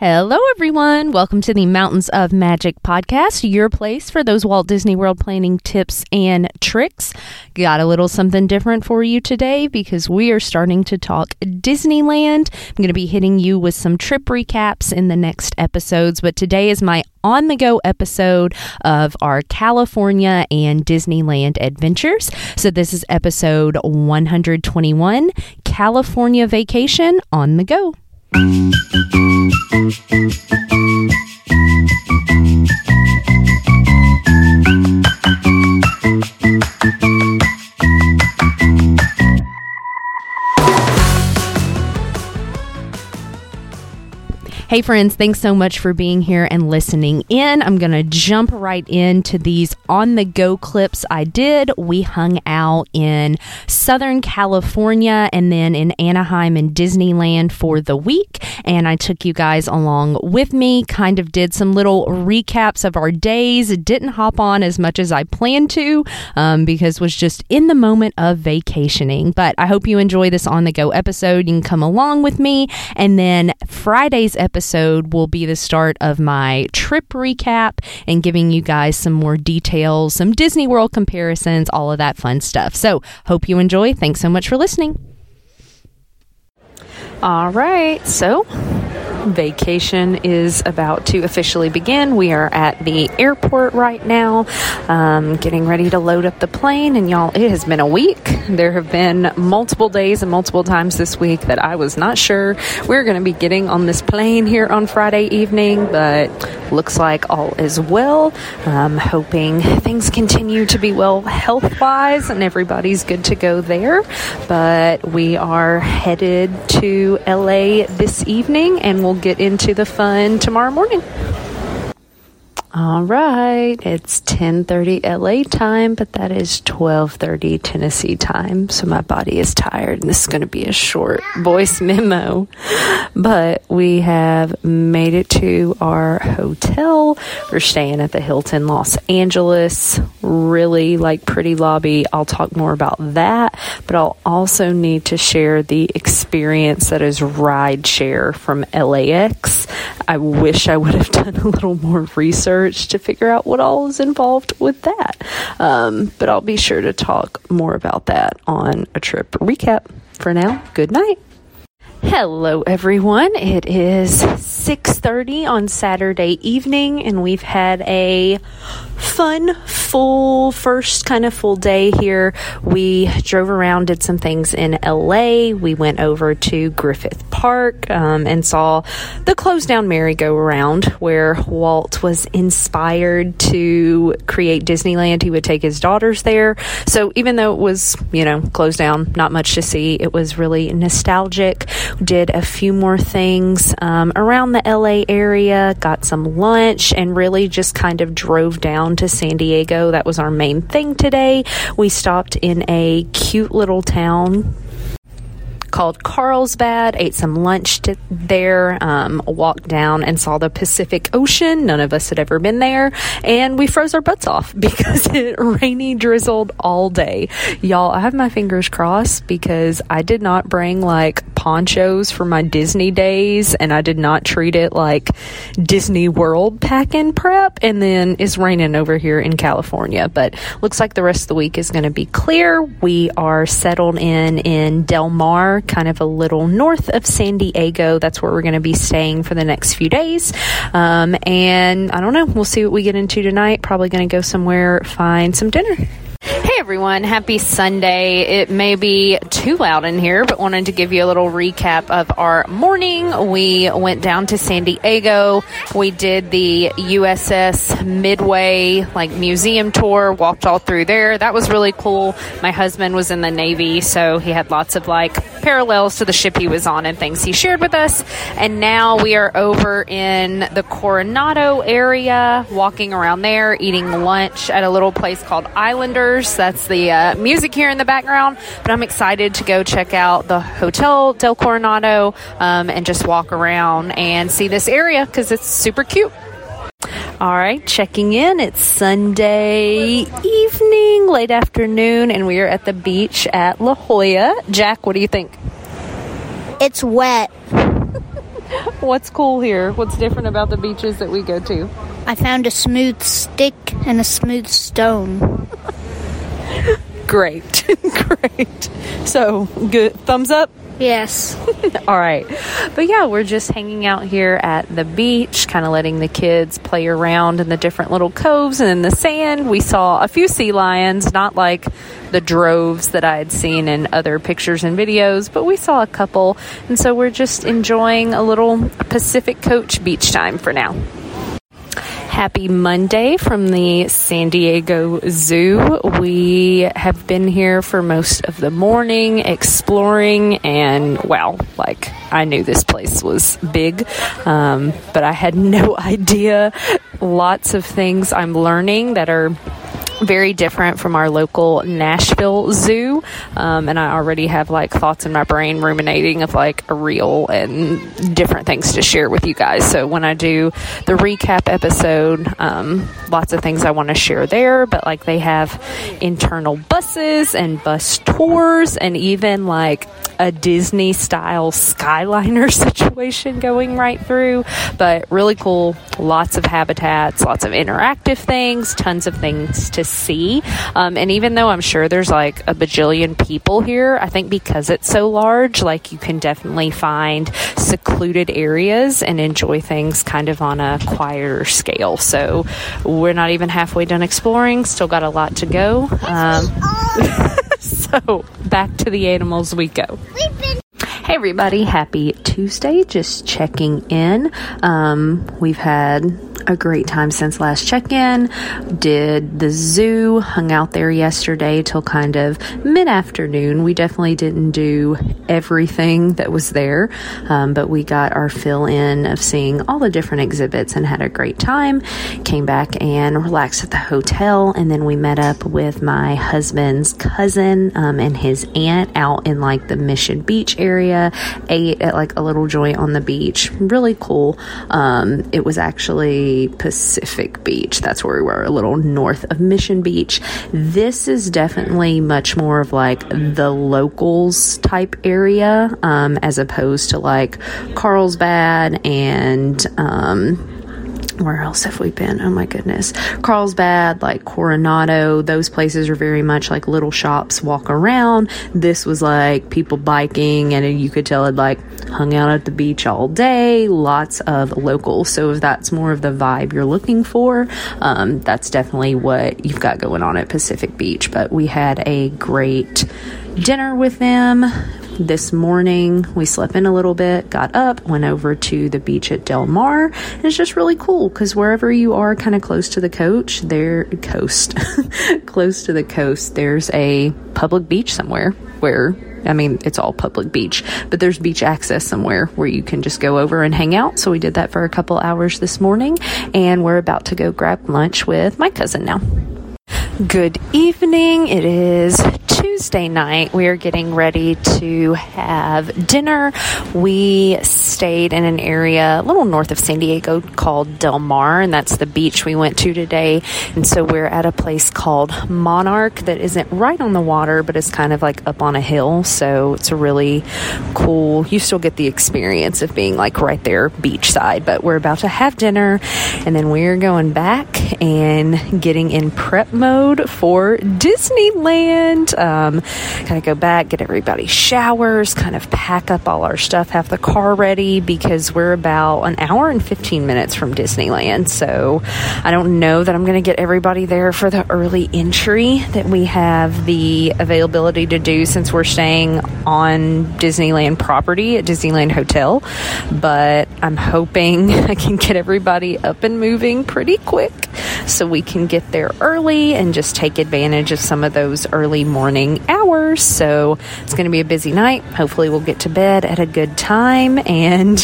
Hello, everyone. Welcome to the Mountains of Magic podcast, your place for those Walt Disney World planning tips and tricks. Got a little something different for you today because we are starting to talk Disneyland. I'm going to be hitting you with some trip recaps in the next episodes, but today is my on the go episode of our California and Disneyland adventures. So, this is episode 121 California Vacation on the Go. Hey, friends, thanks so much for being here and listening in. I'm going to jump right into these on the go clips I did. We hung out in Southern California and then in Anaheim and Disneyland for the week. And I took you guys along with me, kind of did some little recaps of our days. Didn't hop on as much as I planned to um, because was just in the moment of vacationing. But I hope you enjoy this on the go episode. You can come along with me. And then Friday's episode episode will be the start of my trip recap and giving you guys some more details, some Disney World comparisons, all of that fun stuff. So, hope you enjoy. Thanks so much for listening. All right, so vacation is about to officially begin. We are at the airport right now, um, getting ready to load up the plane. And y'all, it has been a week. There have been multiple days and multiple times this week that I was not sure we are going to be getting on this plane here on Friday evening, but looks like all is well. I'm hoping things continue to be well health wise and everybody's good to go there. But we are headed to LA this evening and we'll get into the fun tomorrow morning. All right, it's 10:30 LA time, but that is 12:30 Tennessee time. So my body is tired and this is going to be a short voice memo. But we have made it to our hotel. We're staying at the Hilton Los Angeles. Really like pretty lobby. I'll talk more about that, but I'll also need to share the experience that is ride share from LAX. I wish I would have done a little more research to figure out what all is involved with that. Um, but I'll be sure to talk more about that on a trip recap. For now, good night. Hello everyone. It is 6:30 on Saturday evening and we've had a fun full first kind of full day here. We drove around, did some things in LA. We went over to Griffith Park um, and saw the closed down merry-go-round where Walt was inspired to create Disneyland. He would take his daughters there. So even though it was, you know, closed down, not much to see, it was really nostalgic. Did a few more things um, around the LA area, got some lunch, and really just kind of drove down to San Diego. That was our main thing today. We stopped in a cute little town called Carlsbad, ate some lunch to, there, um, walked down and saw the Pacific Ocean. None of us had ever been there. And we froze our butts off because it rainy drizzled all day. Y'all, I have my fingers crossed because I did not bring like ponchos for my Disney days and I did not treat it like Disney World pack and prep. And then it's raining over here in California. But looks like the rest of the week is going to be clear. We are settled in in Del Mar kind of a little north of San Diego. That's where we're going to be staying for the next few days. Um, and I don't know, we'll see what we get into tonight. Probably going to go somewhere, find some dinner. Hey everyone, happy Sunday. It may be too loud in here, but wanted to give you a little recap of our morning. We went down to San Diego. We did the USS Midway like museum tour, walked all through there. That was really cool. My husband was in the Navy, so he had lots of like parallels to the ship he was on and things he shared with us. And now we are over in the Coronado area, walking around there, eating lunch at a little place called Islanders that's the uh, music here in the background. But I'm excited to go check out the Hotel Del Coronado um, and just walk around and see this area because it's super cute. All right, checking in. It's Sunday evening, late afternoon, and we are at the beach at La Jolla. Jack, what do you think? It's wet. What's cool here? What's different about the beaches that we go to? I found a smooth stick and a smooth stone. Great. Great. So, good. Thumbs up? Yes. All right. But yeah, we're just hanging out here at the beach, kind of letting the kids play around in the different little coves and in the sand. We saw a few sea lions, not like the droves that I had seen in other pictures and videos, but we saw a couple. And so we're just enjoying a little Pacific Coach beach time for now. Happy Monday from the San Diego Zoo. We have been here for most of the morning exploring, and wow, like I knew this place was big, um, but I had no idea. Lots of things I'm learning that are very different from our local Nashville Zoo. Um, and I already have like thoughts in my brain ruminating of like a reel and different things to share with you guys. So when I do the recap episode, um, lots of things I want to share there, but like they have internal buses and bus tours and even like a Disney style Skyliner situation going right through. But really cool, lots of habitats, lots of interactive things, tons of things to see. Um, and even though I'm sure there's like a bajillion people here, I think because it's so large, like you can definitely find secluded areas and enjoy things kind of on a quieter scale. So we're not even halfway done exploring, still got a lot to go. Um, so back to the animals we go. Hey everybody, happy Tuesday. Just checking in. Um, we've had a great time since last check in. Did the zoo, hung out there yesterday till kind of mid afternoon. We definitely didn't do everything that was there, um, but we got our fill in of seeing all the different exhibits and had a great time. Came back and relaxed at the hotel, and then we met up with my husband's cousin um, and his aunt out in like the Mission Beach area. Ate at like a little joint on the beach. Really cool. Um, it was actually Pacific Beach. That's where we were, a little north of Mission Beach. This is definitely much more of like the locals type area um, as opposed to like Carlsbad and. Um, where else have we been? Oh my goodness. Carlsbad, like Coronado, those places are very much like little shops walk around. This was like people biking, and you could tell it like hung out at the beach all day, lots of locals. So if that's more of the vibe you're looking for, um, that's definitely what you've got going on at Pacific Beach. But we had a great dinner with them this morning. We slept in a little bit, got up, went over to the beach at Del Mar. And it's just really cool because wherever you are, kind of close to the coach, there coast, close to the coast, there's a public beach somewhere where I mean, it's all public beach, but there's beach access somewhere where you can just go over and hang out. So we did that for a couple hours this morning, and we're about to go grab lunch with my cousin now. Good evening. It is Tuesday night. We are getting ready to have dinner. We stayed in an area a little north of San Diego called Del Mar, and that's the beach we went to today. And so we're at a place called Monarch that isn't right on the water, but is kind of like up on a hill. So it's a really cool, you still get the experience of being like right there beachside. But we're about to have dinner, and then we're going back and getting in prep mode for Disneyland. Um, Um, kind of go back, get everybody showers, kind of pack up all our stuff, have the car ready because we're about an hour and 15 minutes from Disneyland. So I don't know that I'm going to get everybody there for the early entry that we have the availability to do since we're staying on Disneyland property at Disneyland Hotel. But I'm hoping I can get everybody up and moving pretty quick so we can get there early and just take advantage of some of those early morning hours. So it's going to be a busy night. Hopefully, we'll get to bed at a good time. And,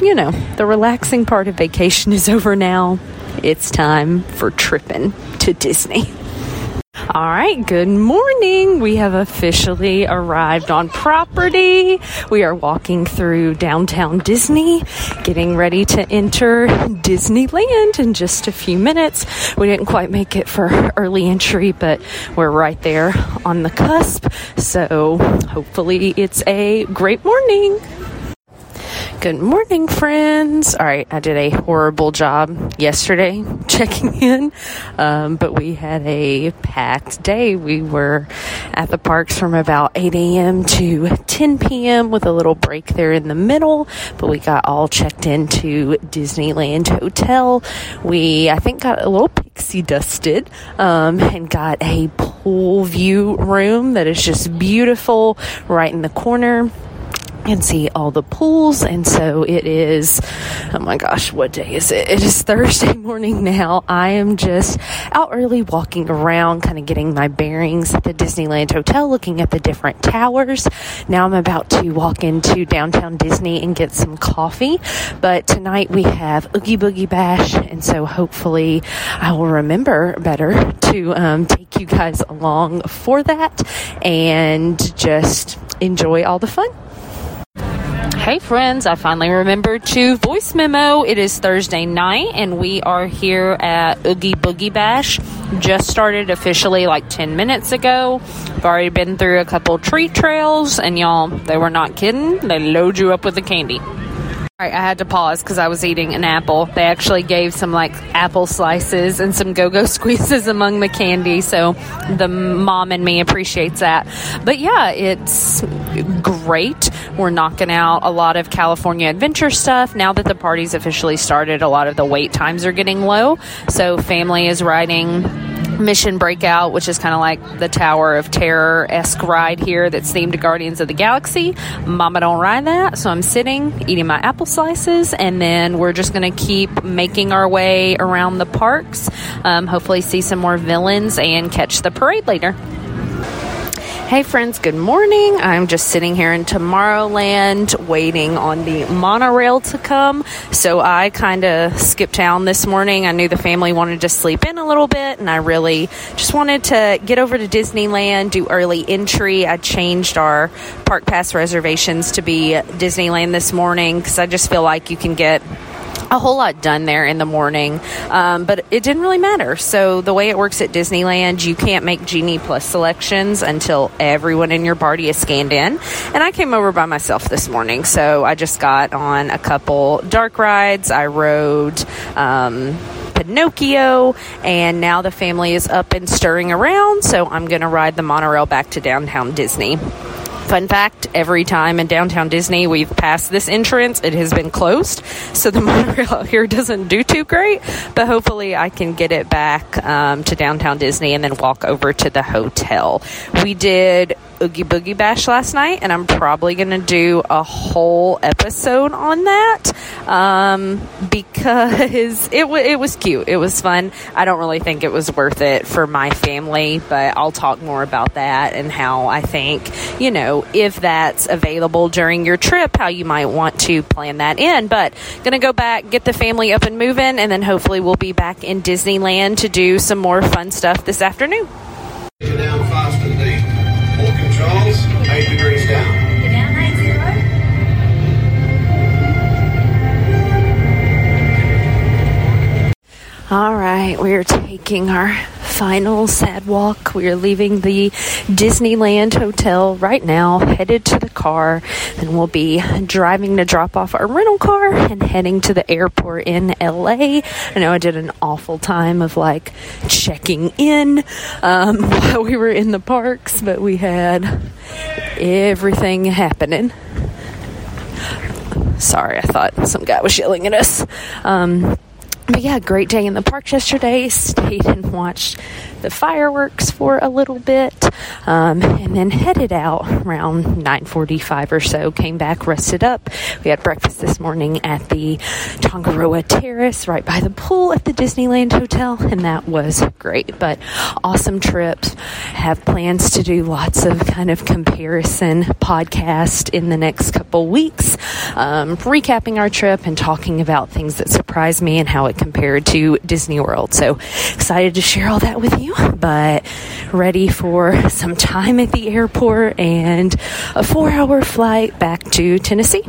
you know, the relaxing part of vacation is over now. It's time for tripping to Disney. All right, good morning. We have officially arrived on property. We are walking through downtown Disney, getting ready to enter Disneyland in just a few minutes. We didn't quite make it for early entry, but we're right there on the cusp. So hopefully it's a great morning. Good morning, friends. All right, I did a horrible job yesterday checking in, um, but we had a packed day. We were at the parks from about 8 a.m. to 10 p.m. with a little break there in the middle, but we got all checked into Disneyland Hotel. We, I think, got a little pixie dusted um, and got a pool view room that is just beautiful right in the corner and see all the pools. And so it is, oh my gosh, what day is it? It is Thursday morning now. I am just out early walking around, kind of getting my bearings at the Disneyland Hotel, looking at the different towers. Now I'm about to walk into downtown Disney and get some coffee. But tonight we have Oogie Boogie Bash. And so hopefully I will remember better to um, take you guys along for that and just enjoy all the fun. Hey friends, I finally remembered to voice memo. It is Thursday night and we are here at Oogie Boogie Bash. Just started officially like 10 minutes ago. I've already been through a couple treat trails and y'all, they were not kidding. They load you up with the candy. I had to pause because I was eating an apple. They actually gave some like apple slices and some go-go squeezes among the candy, so the mom and me appreciates that. But yeah, it's great. We're knocking out a lot of California Adventure stuff now that the party's officially started. A lot of the wait times are getting low, so family is riding Mission Breakout, which is kind of like the Tower of Terror esque ride here that's themed to Guardians of the Galaxy. Mama don't ride that, so I'm sitting eating my apple slices, and then we're just going to keep making our way around the parks. Um, hopefully, see some more villains and catch the parade later. Hey friends, good morning. I'm just sitting here in Tomorrowland waiting on the monorail to come. So I kind of skipped town this morning. I knew the family wanted to sleep in a little bit and I really just wanted to get over to Disneyland, do early entry. I changed our park pass reservations to be Disneyland this morning because I just feel like you can get a whole lot done there in the morning, um, but it didn't really matter. So the way it works at Disneyland, you can't make Genie Plus selections until everyone in your party is scanned in. And I came over by myself this morning, so I just got on a couple dark rides. I rode. Um, Pinocchio, and now the family is up and stirring around, so I'm going to ride the monorail back to downtown Disney. Fun fact every time in downtown Disney we've passed this entrance, it has been closed. So the monorail out here doesn't do too great, but hopefully I can get it back um, to downtown Disney and then walk over to the hotel. We did Oogie Boogie Bash last night, and I'm probably going to do a whole episode on that um, because it, w- it was cute. It was fun. I don't really think it was worth it for my family, but I'll talk more about that and how I think, you know, if that's available during your trip, how you might want to plan that in. But going to go back, get the family up and moving, and then hopefully we'll be back in Disneyland to do some more fun stuff this afternoon. Down fast. All controls, 8 degrees All right, we are taking our final sad walk. We are leaving the Disneyland Hotel right now, headed to the car, and we'll be driving to drop off our rental car and heading to the airport in LA. I know I did an awful time of like checking in um, while we were in the parks, but we had everything happening. Sorry, I thought some guy was yelling at us. Um, but yeah, great day in the park yesterday. Stayed and watched the fireworks for a little bit, um, and then headed out around 9:45 or so. Came back, rested up. We had breakfast this morning at the Tangaroa Terrace, right by the pool at the Disneyland Hotel, and that was great. But awesome trips. Have plans to do lots of kind of comparison podcast in the next couple weeks, um, recapping our trip and talking about things that surprised me and how it compared to Disney World. So excited to share all that with you, but ready for some time at the airport and a four hour flight back to Tennessee.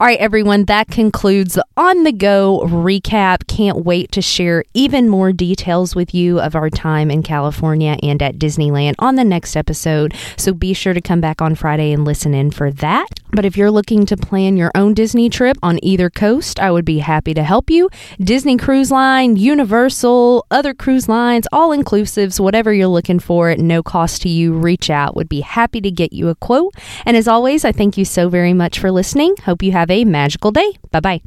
All right, everyone, that concludes the on the go recap. Can't wait to share even more details with you of our time in California and at Disneyland on the next episode. So be sure to come back on Friday and listen in for that. But if you're looking to plan your own Disney trip on either coast, I would be happy to help you. Disney Cruise Line, Universal, other cruise lines, all inclusives, whatever you're looking for at no cost to you, reach out. Would be happy to get you a quote. And as always, I thank you so very much for listening. Hope you have a magical day. Bye bye.